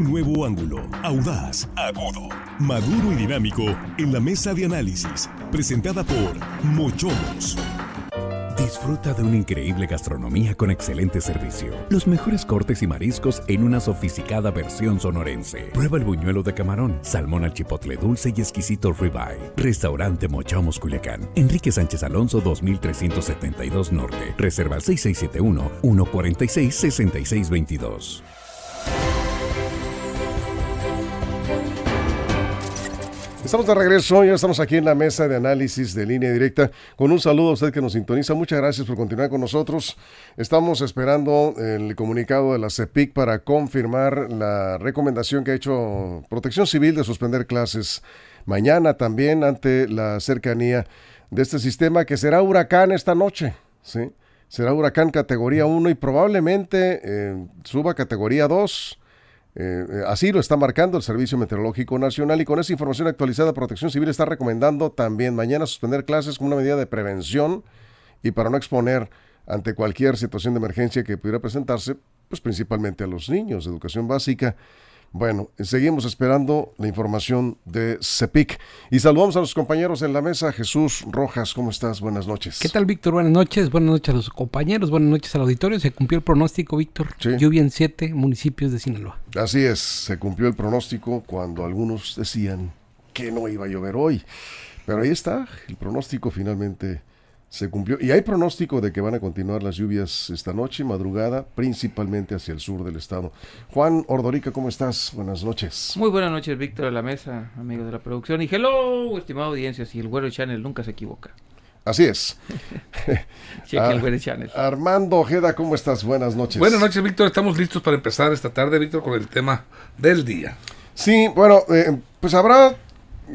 Un nuevo ángulo, audaz, agudo, maduro y dinámico en la mesa de análisis, presentada por Mochomos. Disfruta de una increíble gastronomía con excelente servicio. Los mejores cortes y mariscos en una sofisticada versión sonorense. Prueba el buñuelo de camarón, salmón al chipotle dulce y exquisito ribeye. Restaurante Mochamos Culiacán. Enrique Sánchez Alonso 2372 Norte. Reserva 6671 146 6622. Estamos de regreso, ya estamos aquí en la mesa de análisis de línea directa. Con un saludo a usted que nos sintoniza. Muchas gracias por continuar con nosotros. Estamos esperando el comunicado de la CEPIC para confirmar la recomendación que ha hecho Protección Civil de suspender clases mañana también ante la cercanía de este sistema que será huracán esta noche. ¿sí? Será huracán categoría 1 y probablemente eh, suba categoría 2 eh, eh, así lo está marcando el Servicio Meteorológico Nacional y con esa información actualizada Protección Civil está recomendando también mañana suspender clases como una medida de prevención y para no exponer ante cualquier situación de emergencia que pudiera presentarse, pues principalmente a los niños de educación básica. Bueno, seguimos esperando la información de CEPIC. Y saludamos a los compañeros en la mesa. Jesús Rojas, ¿cómo estás? Buenas noches. ¿Qué tal, Víctor? Buenas noches. Buenas noches a los compañeros. Buenas noches al auditorio. Se cumplió el pronóstico, Víctor. Lluvia en siete municipios de Sinaloa. Así es, se cumplió el pronóstico cuando algunos decían que no iba a llover hoy. Pero ahí está, el pronóstico finalmente se cumplió. Y hay pronóstico de que van a continuar las lluvias esta noche, madrugada, principalmente hacia el sur del estado. Juan Ordorica, ¿cómo estás? Buenas noches. Muy buenas noches, Víctor, a la mesa, amigos de la producción. Y hello, estimada audiencia, si el Güero Channel nunca se equivoca. Así es. Cheque el Güero Channel. Armando Ojeda, ¿cómo estás? Buenas noches. Buenas noches, Víctor. Estamos listos para empezar esta tarde, Víctor, con el tema del día. Sí, bueno, eh, pues habrá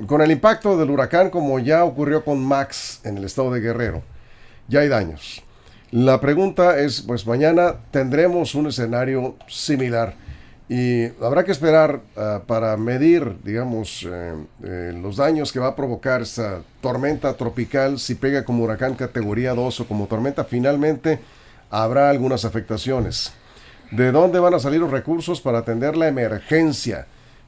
con el impacto del huracán, como ya ocurrió con Max en el estado de Guerrero, ya hay daños. La pregunta es, pues mañana tendremos un escenario similar y habrá que esperar uh, para medir, digamos, eh, eh, los daños que va a provocar esa tormenta tropical, si pega como huracán categoría 2 o como tormenta, finalmente habrá algunas afectaciones. ¿De dónde van a salir los recursos para atender la emergencia?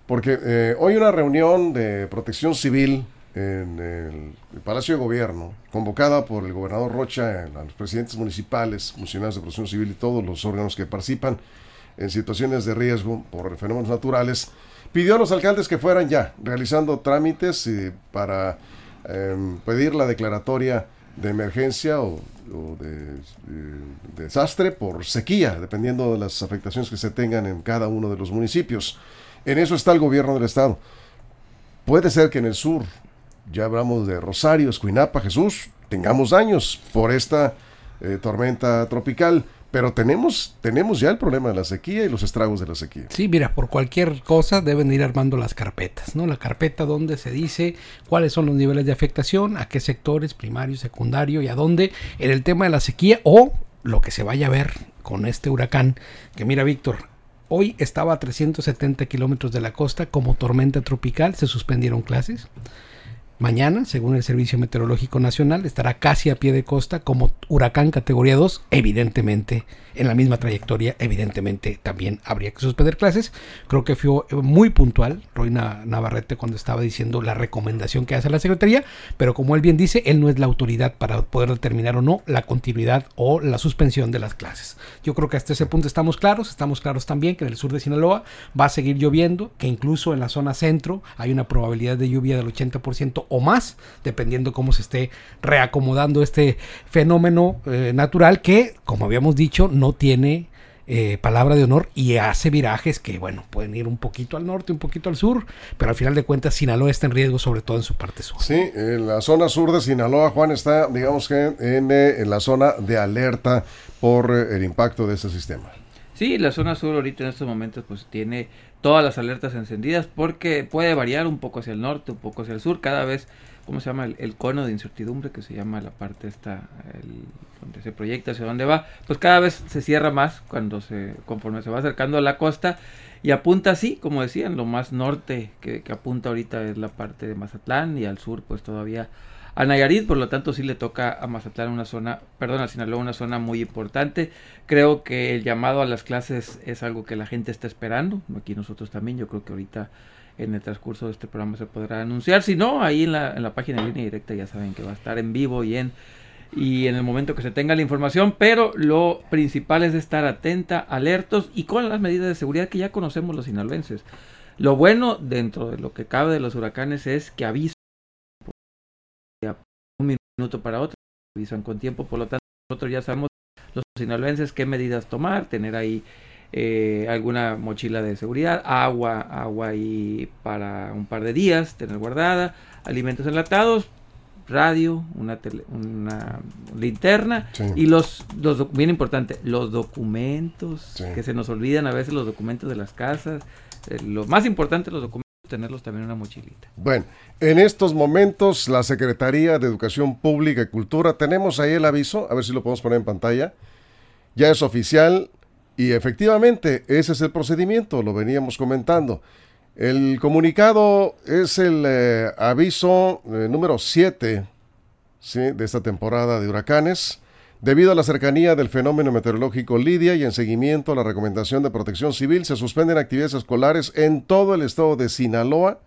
Porque eh, hoy una reunión de protección civil en el Palacio de Gobierno, convocada por el gobernador Rocha, a los presidentes municipales, funcionarios de protección civil y todos los órganos que participan en situaciones de riesgo por fenómenos naturales, pidió a los alcaldes que fueran ya realizando trámites eh, para eh, pedir la declaratoria de emergencia o, de, de desastre por sequía, dependiendo de las afectaciones que se tengan en cada uno de los municipios. En eso está el gobierno del estado. Puede ser que en el sur, ya hablamos de Rosario, Escuinapa, Jesús, tengamos daños por esta eh, tormenta tropical. Pero tenemos, tenemos ya el problema de la sequía y los estragos de la sequía. Sí, mira, por cualquier cosa deben ir armando las carpetas, ¿no? La carpeta donde se dice cuáles son los niveles de afectación, a qué sectores, primario, secundario y a dónde en el tema de la sequía o lo que se vaya a ver con este huracán. Que mira, Víctor, Hoy estaba a 370 kilómetros de la costa como tormenta tropical, se suspendieron clases. Mañana, según el Servicio Meteorológico Nacional, estará casi a pie de costa como huracán categoría 2, evidentemente en la misma trayectoria, evidentemente también habría que suspender clases. Creo que fue muy puntual Roina Navarrete cuando estaba diciendo la recomendación que hace la Secretaría, pero como él bien dice, él no es la autoridad para poder determinar o no la continuidad o la suspensión de las clases. Yo creo que hasta ese punto estamos claros, estamos claros también que en el sur de Sinaloa va a seguir lloviendo, que incluso en la zona centro hay una probabilidad de lluvia del 80% o más, dependiendo cómo se esté reacomodando este fenómeno eh, natural que, como habíamos dicho, no tiene eh, palabra de honor y hace virajes que, bueno, pueden ir un poquito al norte, un poquito al sur, pero al final de cuentas Sinaloa está en riesgo, sobre todo en su parte sur. Sí, en la zona sur de Sinaloa, Juan, está, digamos que en, eh, en la zona de alerta por eh, el impacto de este sistema. Sí, la zona sur ahorita en estos momentos pues tiene todas las alertas encendidas porque puede variar un poco hacia el norte, un poco hacia el sur, cada vez ¿cómo se llama? El, cono de incertidumbre que se llama la parte esta, el, donde se proyecta hacia dónde va, pues cada vez se cierra más cuando se, conforme se va acercando a la costa y apunta así, como decían, lo más norte que, que apunta ahorita es la parte de Mazatlán y al sur pues todavía a Nayarit, por lo tanto sí le toca a Mazatlán una zona, perdón, a Sinaloa una zona muy importante. Creo que el llamado a las clases es algo que la gente está esperando, aquí nosotros también, yo creo que ahorita en el transcurso de este programa se podrá anunciar, si no, ahí en la, en la página en línea directa ya saben que va a estar en vivo y en y en el momento que se tenga la información, pero lo principal es estar atenta, alertos y con las medidas de seguridad que ya conocemos los sinaloenses. Lo bueno dentro de lo que cabe de los huracanes es que avisan minuto para otro, avisan con tiempo, por lo tanto nosotros ya sabemos los sinaloenses qué medidas tomar, tener ahí eh, alguna mochila de seguridad, agua, agua ahí para un par de días, tener guardada, alimentos enlatados, radio, una, una linterna y los, los, bien importante, los documentos, que se nos olvidan a veces los documentos de las casas. Eh, lo más importante, los documentos, tenerlos también en una mochilita. Bueno, en estos momentos la Secretaría de Educación Pública y Cultura, tenemos ahí el aviso, a ver si lo podemos poner en pantalla. Ya es oficial y efectivamente ese es el procedimiento, lo veníamos comentando. El comunicado es el eh, aviso eh, número 7 de esta temporada de huracanes. Debido a la cercanía del fenómeno meteorológico Lidia y en seguimiento a la recomendación de protección civil, se suspenden actividades escolares en todo el estado de Sinaloa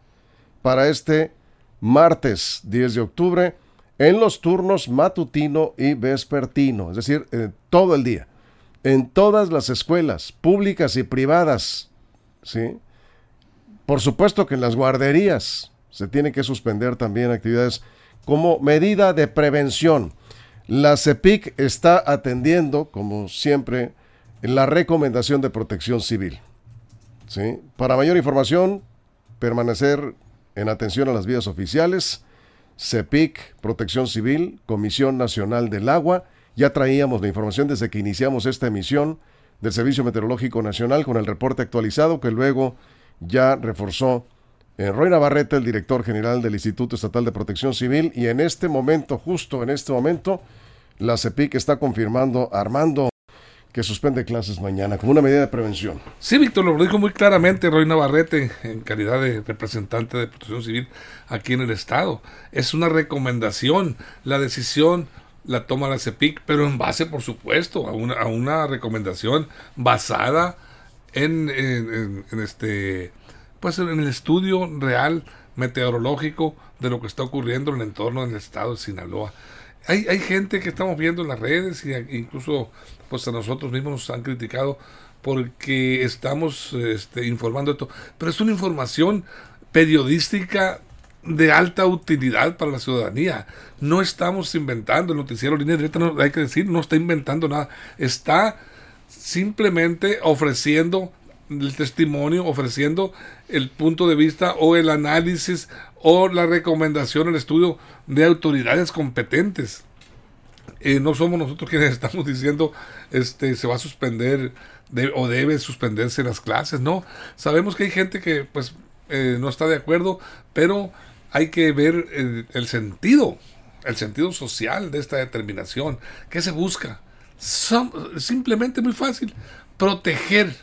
para este martes 10 de octubre en los turnos matutino y vespertino, es decir, todo el día, en todas las escuelas públicas y privadas, ¿sí? Por supuesto que en las guarderías se tienen que suspender también actividades como medida de prevención. La CEPIC está atendiendo, como siempre, la recomendación de protección civil. ¿Sí? Para mayor información, permanecer en atención a las vías oficiales, CEPIC, Protección Civil, Comisión Nacional del Agua. Ya traíamos la información desde que iniciamos esta emisión del Servicio Meteorológico Nacional con el reporte actualizado que luego ya reforzó eh, Roy Navarrete, el director general del Instituto Estatal de Protección Civil, y en este momento, justo en este momento, la CEPIC está confirmando, Armando, que suspende clases mañana como una medida de prevención. Sí, Víctor, lo dijo muy claramente Roy Navarrete en calidad de representante de Protección Civil aquí en el Estado. Es una recomendación, la decisión la toma la CEPIC, pero en base, por supuesto, a una, recomendación basada en, este pues en el estudio real meteorológico de lo que está ocurriendo en el entorno del estado de Sinaloa. Hay, hay gente que estamos viendo en las redes y incluso pues a nosotros mismos nos han criticado porque estamos este, informando esto, pero es una información periodística de alta utilidad para la ciudadanía. No estamos inventando el noticiero línea directa, no, hay que decir, no está inventando nada. Está simplemente ofreciendo el testimonio, ofreciendo el punto de vista o el análisis o la recomendación, el estudio de autoridades competentes. Eh, no somos nosotros quienes estamos diciendo este se va a suspender o debe suspenderse las clases, no. Sabemos que hay gente que pues eh, no está de acuerdo, pero hay que ver el, el sentido, el sentido social de esta determinación. ¿Qué se busca? simplemente muy fácil, proteger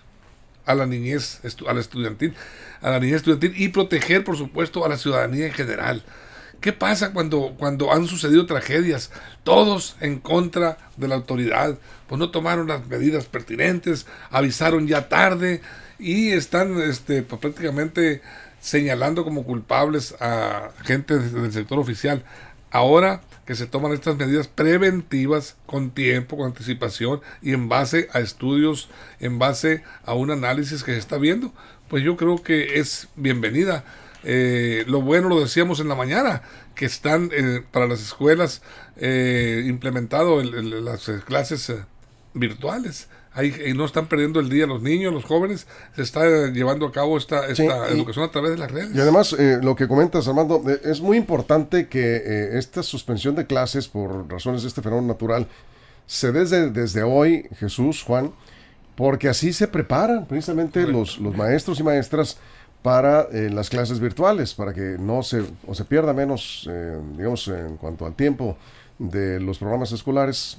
a la niñez, estudiantil, a la niñez estudiantil y proteger, por supuesto, a la ciudadanía en general. ¿Qué pasa cuando, cuando han sucedido tragedias? Todos en contra de la autoridad, pues no tomaron las medidas pertinentes, avisaron ya tarde y están este, pues, prácticamente señalando como culpables a gente del sector oficial. Ahora que se toman estas medidas preventivas con tiempo, con anticipación y en base a estudios, en base a un análisis que se está viendo, pues yo creo que es bienvenida. Eh, lo bueno lo decíamos en la mañana, que están eh, para las escuelas eh, implementado las clases virtuales y no están perdiendo el día los niños, los jóvenes, se está llevando a cabo esta, esta educación a través de las redes. Y además, eh, lo que comentas, Armando, eh, es muy importante que eh, esta suspensión de clases por razones de este fenómeno natural se dé desde, desde hoy, Jesús, Juan, porque así se preparan precisamente los, los maestros y maestras para las clases virtuales, para que no se, o se pierda menos, digamos, en cuanto al tiempo de los programas escolares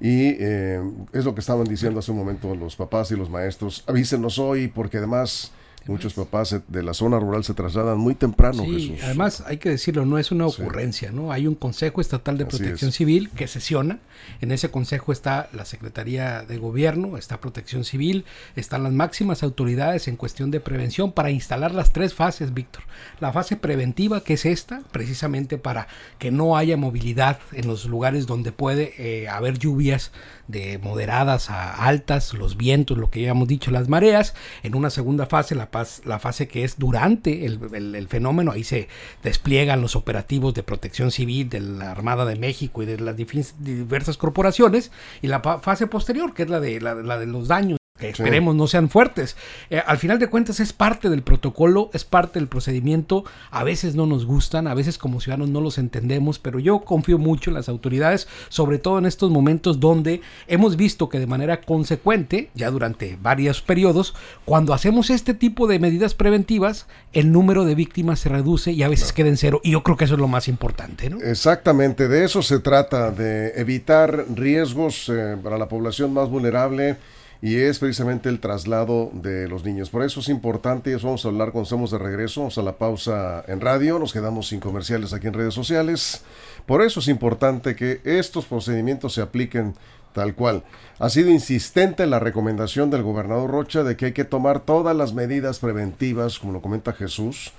y eh, es lo que estaban diciendo hace un momento los papás y los maestros. Avísenos hoy porque además Muchos papás de la zona rural se trasladan muy temprano, Sí, Jesús. además hay que decirlo, no es una ocurrencia, ¿no? Hay un Consejo Estatal de Así Protección es. Civil que sesiona. En ese consejo está la Secretaría de Gobierno, está Protección Civil, están las máximas autoridades en cuestión de prevención para instalar las tres fases, Víctor. La fase preventiva, que es esta, precisamente para que no haya movilidad en los lugares donde puede eh, haber lluvias de moderadas a altas, los vientos, lo que ya hemos dicho, las mareas. En una segunda fase, la, la fase que es durante el, el- fenómeno, ahí se despliegan los operativos de protección civil de la Armada de México y de las diversas corporaciones. Y la fase posterior, que es la de, la de los daños que esperemos no sean fuertes. Eh, al final de cuentas es parte del protocolo, es parte del procedimiento. A veces no nos gustan, a veces como ciudadanos no los entendemos, pero yo confío mucho en las autoridades, sobre todo en estos momentos donde hemos visto que de manera consecuente, ya durante varios periodos, cuando hacemos este tipo de medidas preventivas, el número de víctimas se reduce y a veces queda en cero. Y yo creo que eso es lo más importante, ¿no? Exactamente, de eso se trata, de evitar riesgos eh, para la población más vulnerable y es precisamente el traslado de los niños. Por eso es importante, eso vamos a hablar cuando estemos de regreso, vamos a la pausa en radio, nos quedamos sin comerciales aquí en redes sociales. Por eso es importante que estos procedimientos se apliquen tal cual. Ha sido insistente la recomendación del gobernador Rocha de que hay que tomar todas las medidas preventivas, como lo comenta Jesús,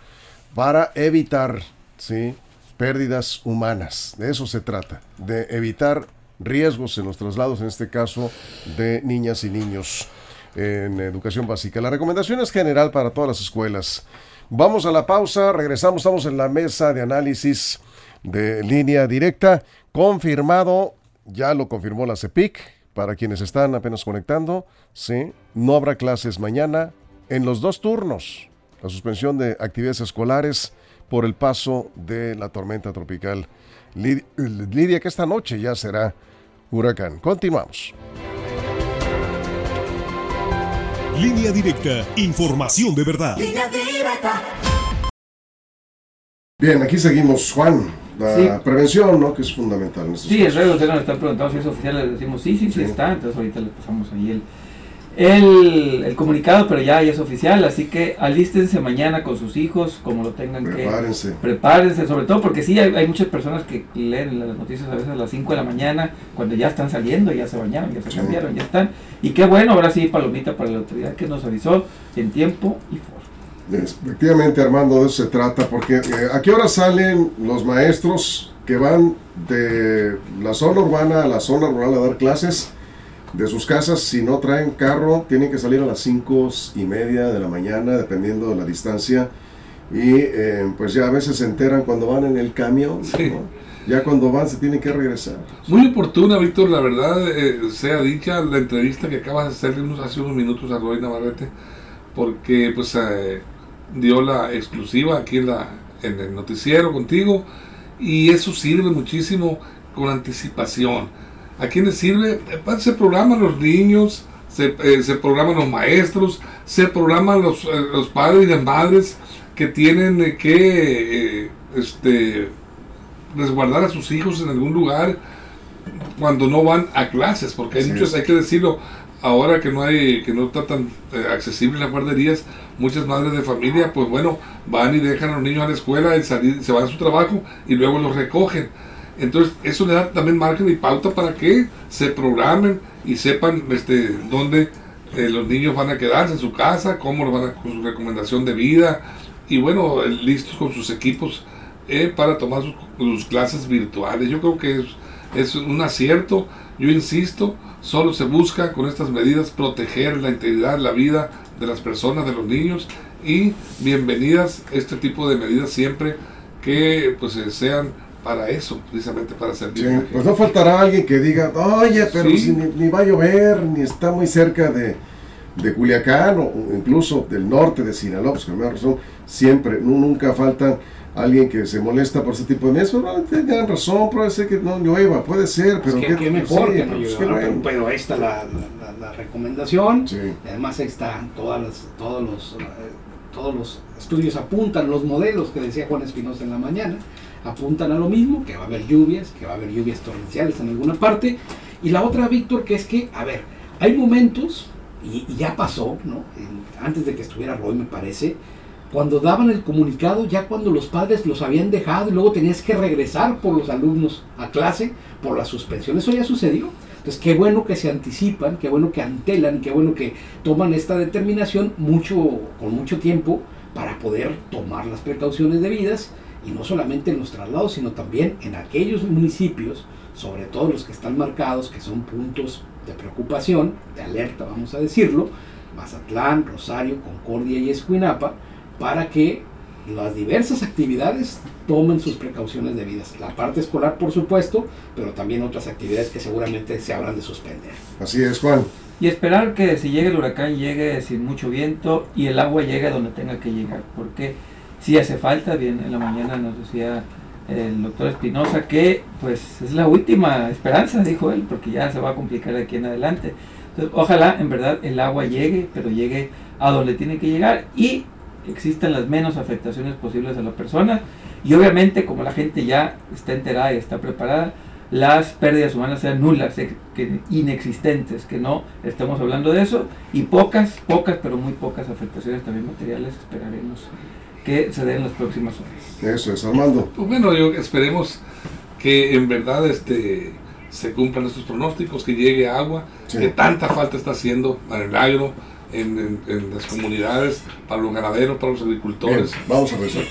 para evitar, ¿sí? pérdidas humanas. De eso se trata, de evitar riesgos en los traslados, en este caso de niñas y niños en educación básica. La recomendación es general para todas las escuelas. Vamos a la pausa, regresamos, estamos en la mesa de análisis de línea directa, confirmado, ya lo confirmó la CEPIC, para quienes están apenas conectando, sí, no habrá clases mañana en los dos turnos. La suspensión de actividades escolares por el paso de la tormenta tropical Lid- Lidia, que esta noche ya será huracán. Continuamos. Línea directa, información de verdad. Línea directa. Bien, aquí seguimos, Juan. La Sí. prevención, ¿no? Que es fundamental en estos Sí, casos. redes sociales nos están preguntando si es oficial, les decimos sí, sí, sí, Sí. está, entonces ahorita le pasamos ahí el, el, el comunicado, pero ya, ya es oficial, así que alístense mañana con sus hijos, como lo tengan que... Prepárense. Prepárense, sobre todo porque sí, hay, hay muchas personas que leen las noticias a veces a las 5 de la mañana, cuando ya están saliendo, ya se bañaron, ya se Sí. cambiaron, ya están. Y qué bueno, ahora sí, palomita para la autoridad que nos avisó en tiempo y forma. Efectivamente, Armando, de eso se trata, porque eh, ¿a qué hora salen los maestros que van de la zona urbana a la zona rural a dar clases? De sus casas, si no traen carro, tienen que salir a las cinco y media de la mañana, dependiendo de la distancia. Y eh, pues ya a veces se enteran cuando van en el camión, Sí. ¿no? Ya cuando van se tienen que regresar. Muy oportuna, Víctor, la verdad, eh, sea dicha la entrevista que acabas de hacerle unos, hace unos minutos a Roy Navarrete, porque pues eh, dio la exclusiva aquí en, la, en el noticiero contigo, y eso sirve muchísimo con anticipación. ¿A quiénes sirve? Pues, Se programan los niños, se, eh, se programan los maestros, se programan los, eh, los padres y las madres que tienen eh, que eh, este, resguardar a sus hijos en algún lugar cuando no van a clases, porque hay muchos, hay que decirlo, ahora que no hay, que no está tan eh, accesible las guarderías, muchas madres de familia, pues bueno, van y dejan a los niños a la escuela y salir, se van a su trabajo y luego los recogen. Entonces, eso le da también margen y pauta para que se programen y sepan este, dónde eh, los niños van a quedarse en su casa, cómo lo van a, con su recomendación de vida y bueno, listos con sus equipos eh, para tomar sus, sus clases virtuales. Yo creo que es, es un acierto, yo insisto, solo se busca con estas medidas proteger la integridad, la vida de las personas, de los niños y bienvenidas este tipo de medidas siempre que pues eh, sean para eso, precisamente para servir. Sí, pues no faltará alguien que diga, oye, pero Sí. si ni, ni va a llover, ni está muy cerca de, de Culiacán o o incluso del norte de Sinaloa, pues con más razón, siempre, nu- nunca falta alguien que se molesta por ese tipo de medidas. Probablemente tengan razón, puede ser que no llueva, puede ser, pero Es que, qué- mejor sí, que no pues, llueva, ¿no? bueno. pero, pero ahí está la, la- la- la recomendación. Sí. Además ahí están todas las, todos los eh, todos los estudios apuntan, los modelos que decía Juan Espinosa en la mañana, apuntan a lo mismo, que va a haber lluvias, que va a haber lluvias torrenciales en alguna parte. Y la otra, Víctor, que es que, a ver, hay momentos y, ya pasó, ¿no? Antes de que estuviera Roy, me parece, cuando daban el comunicado, ya cuando los padres los habían dejado y luego tenías que regresar por los alumnos a clase por la suspensión. Eso ya sucedió. Entonces, qué bueno que se anticipan, qué bueno que antelan, qué bueno que toman esta determinación mucho, con mucho tiempo para poder tomar las precauciones debidas y no solamente en los traslados, sino también en aquellos municipios, sobre todo los que están marcados, que son puntos de preocupación, de alerta, vamos a decirlo, Mazatlán, Rosario, Concordia y Escuinapa, para que las diversas actividades tomen sus precauciones debidas. La parte escolar, por supuesto, pero también otras actividades que seguramente se habrán de suspender. Así es, Juan. Y esperar que si llegue el huracán llegue sin mucho viento y el agua llegue donde tenga que llegar, porque si hace falta, bien en la mañana nos decía el doctor Espinosa que pues es la última esperanza, dijo él, porque ya se va a complicar de aquí en adelante. Entonces, ojalá en verdad el agua llegue, pero llegue a donde tiene que llegar y existan las menos afectaciones posibles a la persona. Y obviamente como la gente ya está enterada y está preparada, las pérdidas humanas sean nulas, que inexistentes, que no estemos hablando de eso, y pocas, pocas, pero muy pocas afectaciones también materiales esperaremos que se den en las próximas horas. Eso es, Armando. Pues bueno, yo esperemos que en verdad este se cumplan estos pronósticos, que llegue agua, Sí. que tanta falta está haciendo para el agro, en, en- en las comunidades, para los ganaderos, para los Bien, agricultores. vamos a rezar.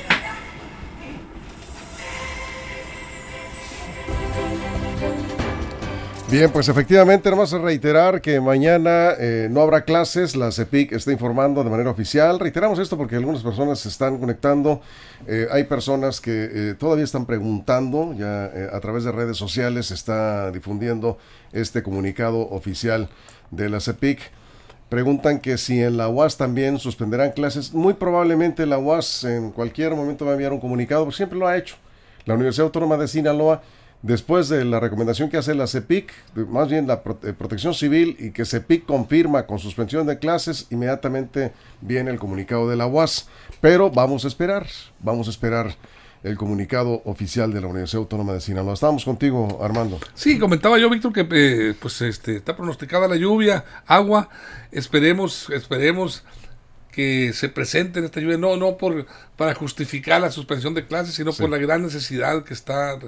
Bien, pues efectivamente, vamos a reiterar que mañana eh, no habrá clases, la CEPIC está informando de manera oficial. Reiteramos esto porque algunas personas se están conectando, eh, hay personas que eh, todavía están preguntando, ya a través de redes sociales se está difundiendo este comunicado oficial de la CEPIC. Preguntan que si en la UAS también suspenderán clases. Muy probablemente la UAS en cualquier momento va a enviar un comunicado, porque siempre lo ha hecho. La Universidad Autónoma de Sinaloa, después de la recomendación que hace la CEPIC, más bien la eh, Protección Civil, y que CEPIC confirma con suspensión de clases, inmediatamente viene el comunicado de la UAS. Pero vamos a esperar, vamos a esperar el comunicado oficial de la Universidad Autónoma de Sinaloa. Estamos contigo, Armando. Sí, comentaba yo, Víctor, que eh, pues este está pronosticada la lluvia, agua. Esperemos, esperemos que se presente en esta lluvia, no, no por para justificar la suspensión de clases, sino Sí. por la gran necesidad que está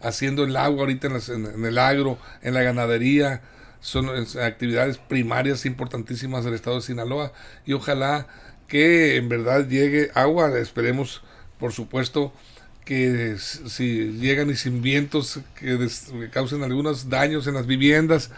haciendo el agua ahorita en, las- en- el agro, en la ganadería. Son es, actividades primarias importantísimas del estado de Sinaloa y ojalá que en verdad llegue agua. Esperemos, por supuesto, que si llegan y sin vientos que causen algunos daños en las viviendas,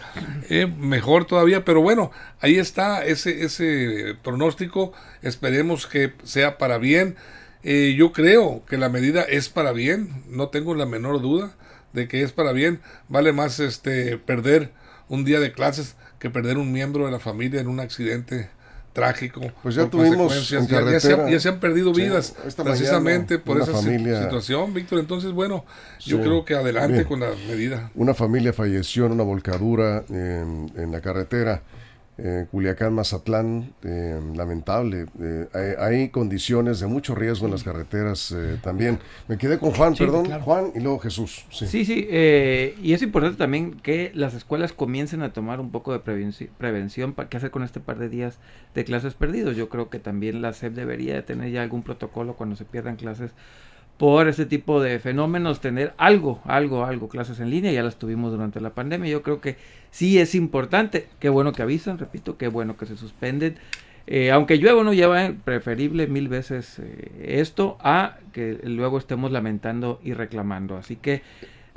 eh, mejor todavía, pero bueno, ahí está ese, ese pronóstico, esperemos que sea para bien. Eh, yo creo que la medida es para bien, no tengo la menor duda de que es para bien, vale más este perder un día de clases que perder un miembro de la familia en un accidente trágico. Pues ya tuvimos en Ya- ya, se, carretera- ya se han perdido vidas precisamente por esa familia- situación, Víctor. Entonces, bueno, yo creo que adelante bien. con la medida. Una familia falleció en una volcadura en, en la carretera eh, Culiacán, Mazatlán, eh, lamentable. Eh, hay, hay condiciones de mucho riesgo en las carreteras eh, también. Me quedé con Juan, Sí, perdón, claro. Juan y luego Jesús. Sí. Sí, sí, eh, y es importante también que las escuelas comiencen a tomar un poco de prevenci- prevención para qué hacer con este par de días de clases perdidos. Yo creo que también la SEP debería de tener ya algún protocolo cuando se pierdan clases por este tipo de fenómenos, tener algo, algo, algo, clases en línea, ya las tuvimos durante la pandemia. Yo creo que sí es importante, qué bueno que avisan, repito, qué bueno que se suspenden. Eh, aunque llueva, no lleva preferible mil veces eh, esto a que luego estemos lamentando y reclamando. Así que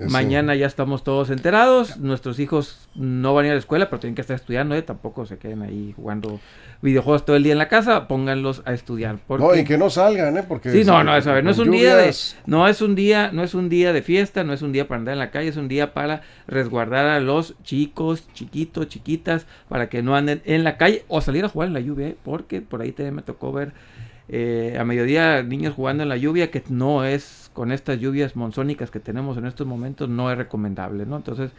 Eso. mañana ya estamos todos enterados. Nuestros hijos no van a ir a la escuela, pero tienen que estar estudiando. ¿eh? Tampoco se queden ahí jugando videojuegos todo el día en la casa. Pónganlos a estudiar. Porque... No, y que no salgan, ¿eh? Porque Sí, no, no, es, a ver, no es un día de, no es un día, no es un día de fiesta, no es un día para andar en la calle, es un día para resguardar a los chicos, chiquitos, chiquitas, para que no anden en la calle o salir a jugar en la lluvia, ¿eh? porque por ahí también me tocó ver eh, a mediodía niños jugando en la lluvia, que no es con estas lluvias monzónicas que tenemos en estos momentos, no es recomendable, ¿no? Entonces,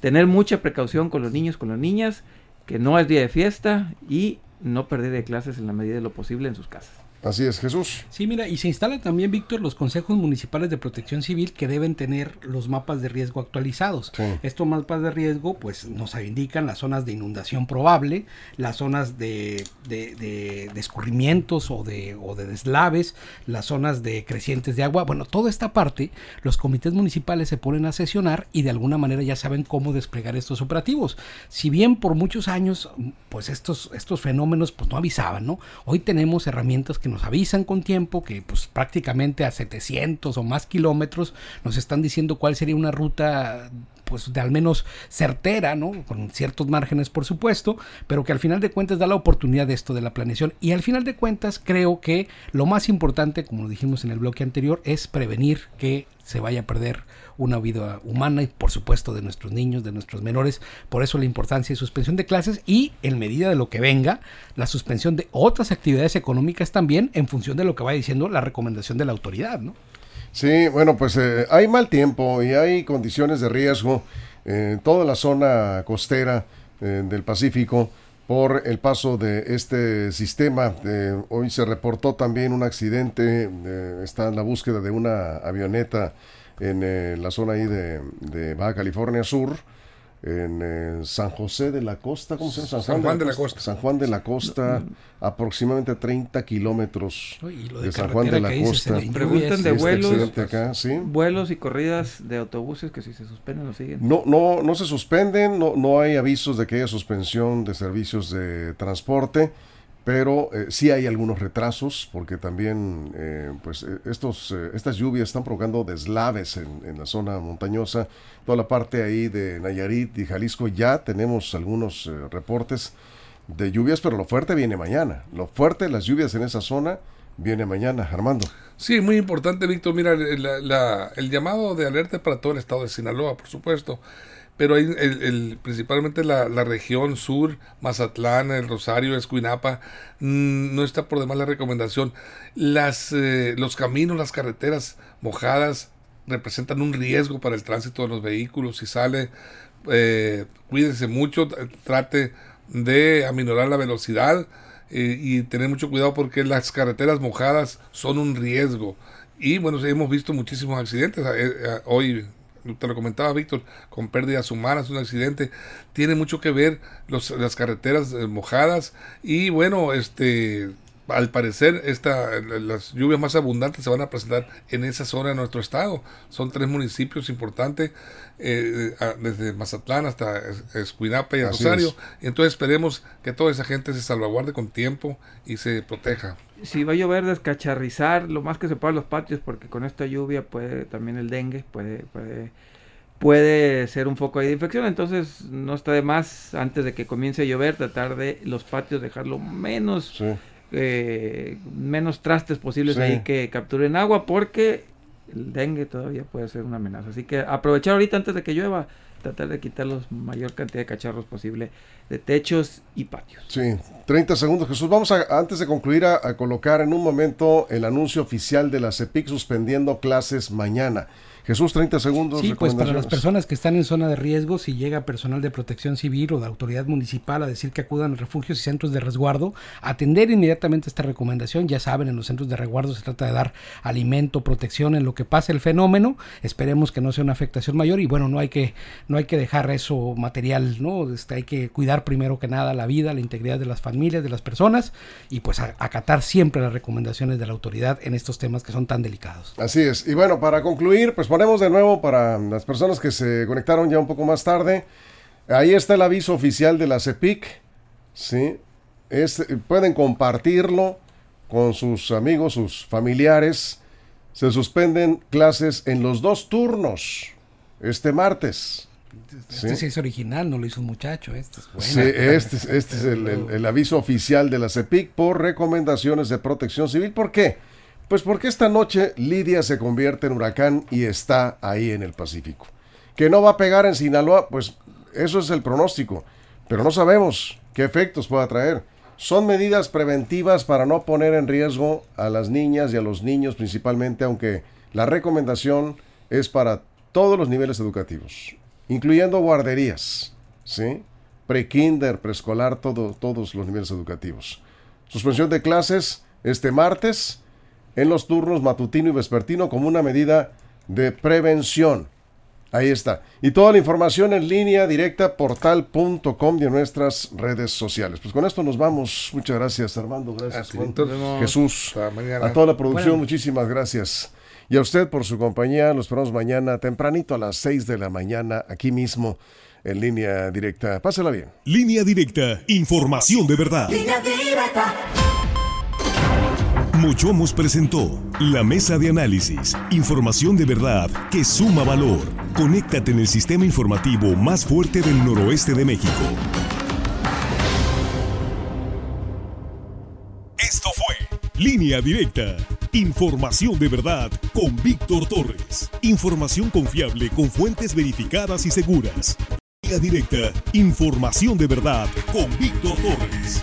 tener mucha precaución con los niños, con las niñas, que no es día de fiesta y no perder de clases en la medida de lo posible en sus casas. Así es, Jesús. Sí, mira, y se instalan también, Víctor, los consejos municipales de protección civil que deben tener los mapas de riesgo actualizados. Sí. Estos mapas de riesgo, pues, nos indican las zonas de inundación probable, las zonas de, de, de- de escurrimientos o de, o de deslaves, las zonas de crecientes de agua. Bueno, toda esta parte, los comités municipales se ponen a sesionar y de alguna manera ya saben cómo desplegar estos operativos. Si bien por muchos años, pues estos, estos fenómenos pues no avisaban, ¿no? Hoy tenemos herramientas que nos avisan con tiempo, que pues prácticamente a 700 o más kilómetros nos están diciendo cuál sería una ruta pues de al menos certera, ¿no? Con ciertos márgenes, por supuesto, pero que al final de cuentas da la oportunidad de esto de la planeación. Y al final de cuentas creo que lo más importante, como lo dijimos en el bloque anterior, es prevenir que se vaya a perder una vida humana y por supuesto de nuestros niños, de nuestros menores. Por eso la importancia de suspensión de clases y en medida de lo que venga, la suspensión de otras actividades económicas también en función de lo que vaya diciendo la recomendación de la autoridad, ¿no? Sí, bueno, pues eh, hay mal tiempo y hay condiciones de riesgo en toda la zona costera eh, del Pacífico por el paso de este sistema. Eh, hoy se reportó también un accidente, eh, está en la búsqueda de una avioneta en eh, la zona ahí de, de Baja California Sur, en eh, San José de la Costa, ¿cómo se llama? San Juan de la Costa. San Juan de la Costa, aproximadamente 30 kilómetros de de San Juan de la Costa. Preguntan de Este vuelos. accidente acá, sí. Vuelos y corridas de autobuses que si se suspenden lo siguen. No, no, no se suspenden, no, no hay avisos de que haya suspensión de servicios de transporte, pero eh, sí hay algunos retrasos, porque también eh, pues, eh, estos, eh, estas lluvias están provocando deslaves en, en la zona montañosa, toda la parte ahí de Nayarit y Jalisco, ya tenemos algunos eh, reportes de lluvias, pero lo fuerte viene mañana. Lo fuerte, las lluvias en esa zona, viene mañana, Armando. Sí, muy importante, Víctor. Mira, la- el llamado de alerta para todo el estado de Sinaloa, por supuesto. Pero hay el, el- principalmente la, la región sur, Mazatlán, el Rosario, Escuinapa, mm, no está por demás la recomendación. Las, eh, los caminos, las carreteras mojadas representan un riesgo para el tránsito de los vehículos. Si sale, eh, cuídese mucho, trate de aminorar la velocidad eh, y tener mucho cuidado porque las carreteras mojadas son un riesgo. Y bueno, hemos visto muchísimos accidentes. Eh, eh, hoy te lo comentaba Víctor, con pérdidas humanas, un accidente, tiene mucho que ver los, las carreteras eh, mojadas. Y bueno, este al parecer esta, las lluvias más abundantes se van a presentar en esa zona de nuestro estado. Son tres municipios importantes, eh, desde Mazatlán hasta Es- Escuinapa y Rosario. es. Entonces esperemos que toda esa gente se salvaguarde con tiempo y se proteja. Si va a llover, descacharrizar lo más que se pueda los patios, porque con esta lluvia puede también el dengue, puede, puede, puede ser un foco de infección. Entonces no está de más, antes de que comience a llover, tratar de los patios dejarlo menos, Sí. Eh, menos trastes posibles Sí. ahí que capturen agua, porque el dengue todavía puede ser una amenaza. Así que aprovechar ahorita antes de que llueva, tratar de quitar la mayor cantidad de cacharros posible de techos y patios. Sí, 30 segundos, Jesús. Vamos a, antes de concluir, a, a colocar en un momento el anuncio oficial de la CEPIC suspendiendo clases mañana. Jesús, 30 segundos. Sí, pues para las personas que están en zona de riesgo, si llega personal de protección civil o de autoridad municipal a decir que acudan a refugios y centros de resguardo, atender inmediatamente esta recomendación. Ya saben, en los centros de resguardo se trata de dar alimento, protección en lo que pase el fenómeno. Esperemos que no sea una afectación mayor y bueno, no hay que no hay que dejar eso material, ¿no? Este, hay que cuidar primero que nada la vida, la integridad de las familias, de las personas y pues acatar siempre las recomendaciones de la autoridad en estos temas que son tan delicados. Así es. Y bueno, para concluir, pues ponemos de nuevo para las personas que se conectaron ya un poco más tarde. Ahí está el aviso oficial de la CEPIC. Sí. Es, pueden compartirlo con sus amigos, sus familiares. Se suspenden clases en los dos turnos este martes. Este Sí. sí es original, no lo hizo un muchacho, este es bueno. Sí, este, es- este es el, el- el aviso oficial de la CEPIC por recomendaciones de protección civil. ¿Por qué? Pues porque esta noche Lidia se convierte en huracán y está ahí en el Pacífico. Que no va a pegar en Sinaloa, pues eso es el pronóstico. Pero no sabemos qué efectos pueda traer. Son medidas preventivas para no poner en riesgo a las niñas y a los niños principalmente, aunque la recomendación es para todos los niveles educativos, incluyendo guarderías, ¿sí? Pre-kinder, preescolar, todo, todos los niveles educativos. Suspensión de clases este martes en los turnos matutino y vespertino como una medida de prevención. Ahí está. Y toda la información en línea directa portal.com y en nuestras redes sociales. Pues con esto nos vamos. Muchas gracias Armando, gracias Juan. nos Jesús, a toda la producción, Bueno. muchísimas gracias. Y a usted por su compañía, los esperamos mañana tempranito a las 6 de la mañana aquí mismo en línea directa. Pásela bien. Línea directa, información de verdad. Línea directa. Mochomos presentó la mesa de análisis, información de verdad que suma valor. Conéctate en el sistema informativo más fuerte del noroeste de México. Esto fue Línea Directa, información de verdad con Víctor Torres. Información confiable con fuentes verificadas y seguras. Línea Directa, información de verdad con Víctor Torres.